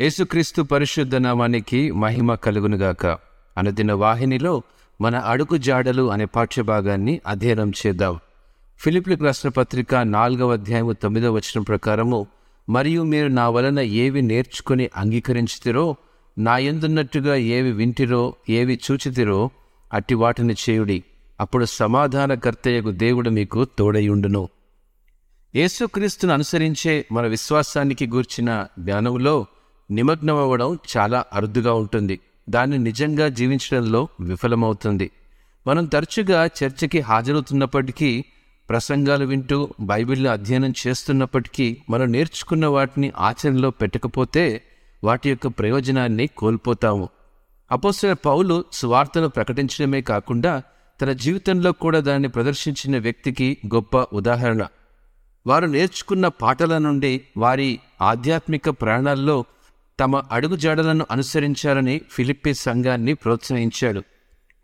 యేసుక్రీస్తు పరిశుద్ధ నామానికి మహిమ కలుగునుగాక. అనుదిన వాహినిలో మన అడుగు జాడలు అనే పాఠ్యభాగాన్ని అధ్యయనం చేద్దాం. ఫిలిప్లకు రాసిన పత్రిక నాలుగవ అధ్యాయము తొమ్మిదవ వచనం ప్రకారము మరియు మీరు నా వలన ఏవి నేర్చుకుని అంగీకరించుతిరో నా ఎందున్నట్టుగా ఏవి వింటిరో ఏవి చూచితిరో అట్టి వాటిని చేయుడి. అప్పుడు సమాధానకర్తయ్యకు దేవుడు మీకు తోడయుండును. యేసుక్రీస్తును అనుసరించే మన విశ్వాసానికి గూర్చిన జ్ఞానంలో నిమగ్నమవ్వడం చాలా అరుదుగా ఉంటుంది. దాన్ని నిజంగా జీవించడంలో విఫలమవుతుంది. మనం తరచుగా చర్చకి హాజరవుతున్నప్పటికీ ప్రసంగాలు వింటూ బైబిల్ని అధ్యయనం చేస్తున్నప్పటికీ మనం నేర్చుకున్న వాటిని ఆచరణలో పెట్టకపోతే వాటి యొక్క ప్రయోజనాన్ని కోల్పోతాము. అపోసిన పౌలు సువార్తను ప్రకటించడమే కాకుండా తన జీవితంలో కూడా దాన్ని ప్రదర్శించిన వ్యక్తికి గొప్ప ఉదాహరణ. వారు నేర్చుకున్న పాటల నుండి వారి ఆధ్యాత్మిక ప్రాణాల్లో తమ అడుగుజాడలను అనుసరించాలని ఫిలిప్పి సంఘాన్ని ప్రోత్సహించాడు.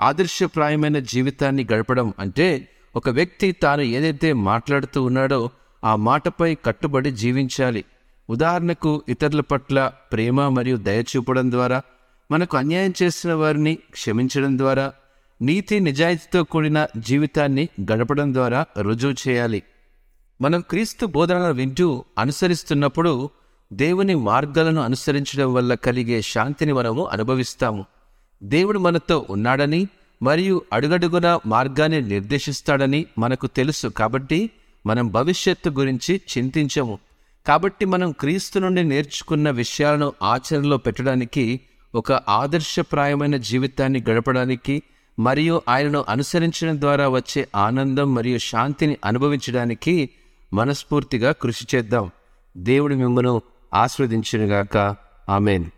ఆదర్శప్రాయమైన జీవితాన్ని గడపడం అంటే ఒక వ్యక్తి తాను ఏదైతే మాట్లాడుతూ ఉన్నాడో ఆ మాటపై కట్టుబడి జీవించాలి. ఉదాహరణకు ఇతరుల పట్ల ప్రేమ మరియు దయ చూపడం ద్వారా మనకు అన్యాయం చేసిన వారిని క్షమించడం ద్వారా నీతి నిజాయితీతో కూడిన జీవితాన్ని గడపడం ద్వారా రుజువు చేయాలి. మనం క్రీస్తు బోధనలు వింటూ అనుసరిస్తున్నప్పుడు దేవుని మార్గాలను అనుసరించడం వల్ల కలిగే శాంతిని మనము అనుభవిస్తాము. దేవుడు మనతో ఉన్నాడని మరియు అడుగడుగున మార్గాన్ని నిర్దేశిస్తాడని మనకు తెలుసు కాబట్టి మనం భవిష్యత్తు గురించి చింతించము. కాబట్టి మనం క్రీస్తు నుండి నేర్చుకున్న విషయాలను ఆచరణలో పెట్టడానికి ఒక ఆదర్శప్రాయమైన జీవితాన్ని గడపడానికి మరియు ఆయనను అనుసరించడం ద్వారా వచ్చే ఆనందం మరియు శాంతిని అనుభవించడానికి మనస్ఫూర్తిగా కృషి చేద్దాం. దేవుడు మిమ్మను ఆస్వాదించినగాక ఆమెను.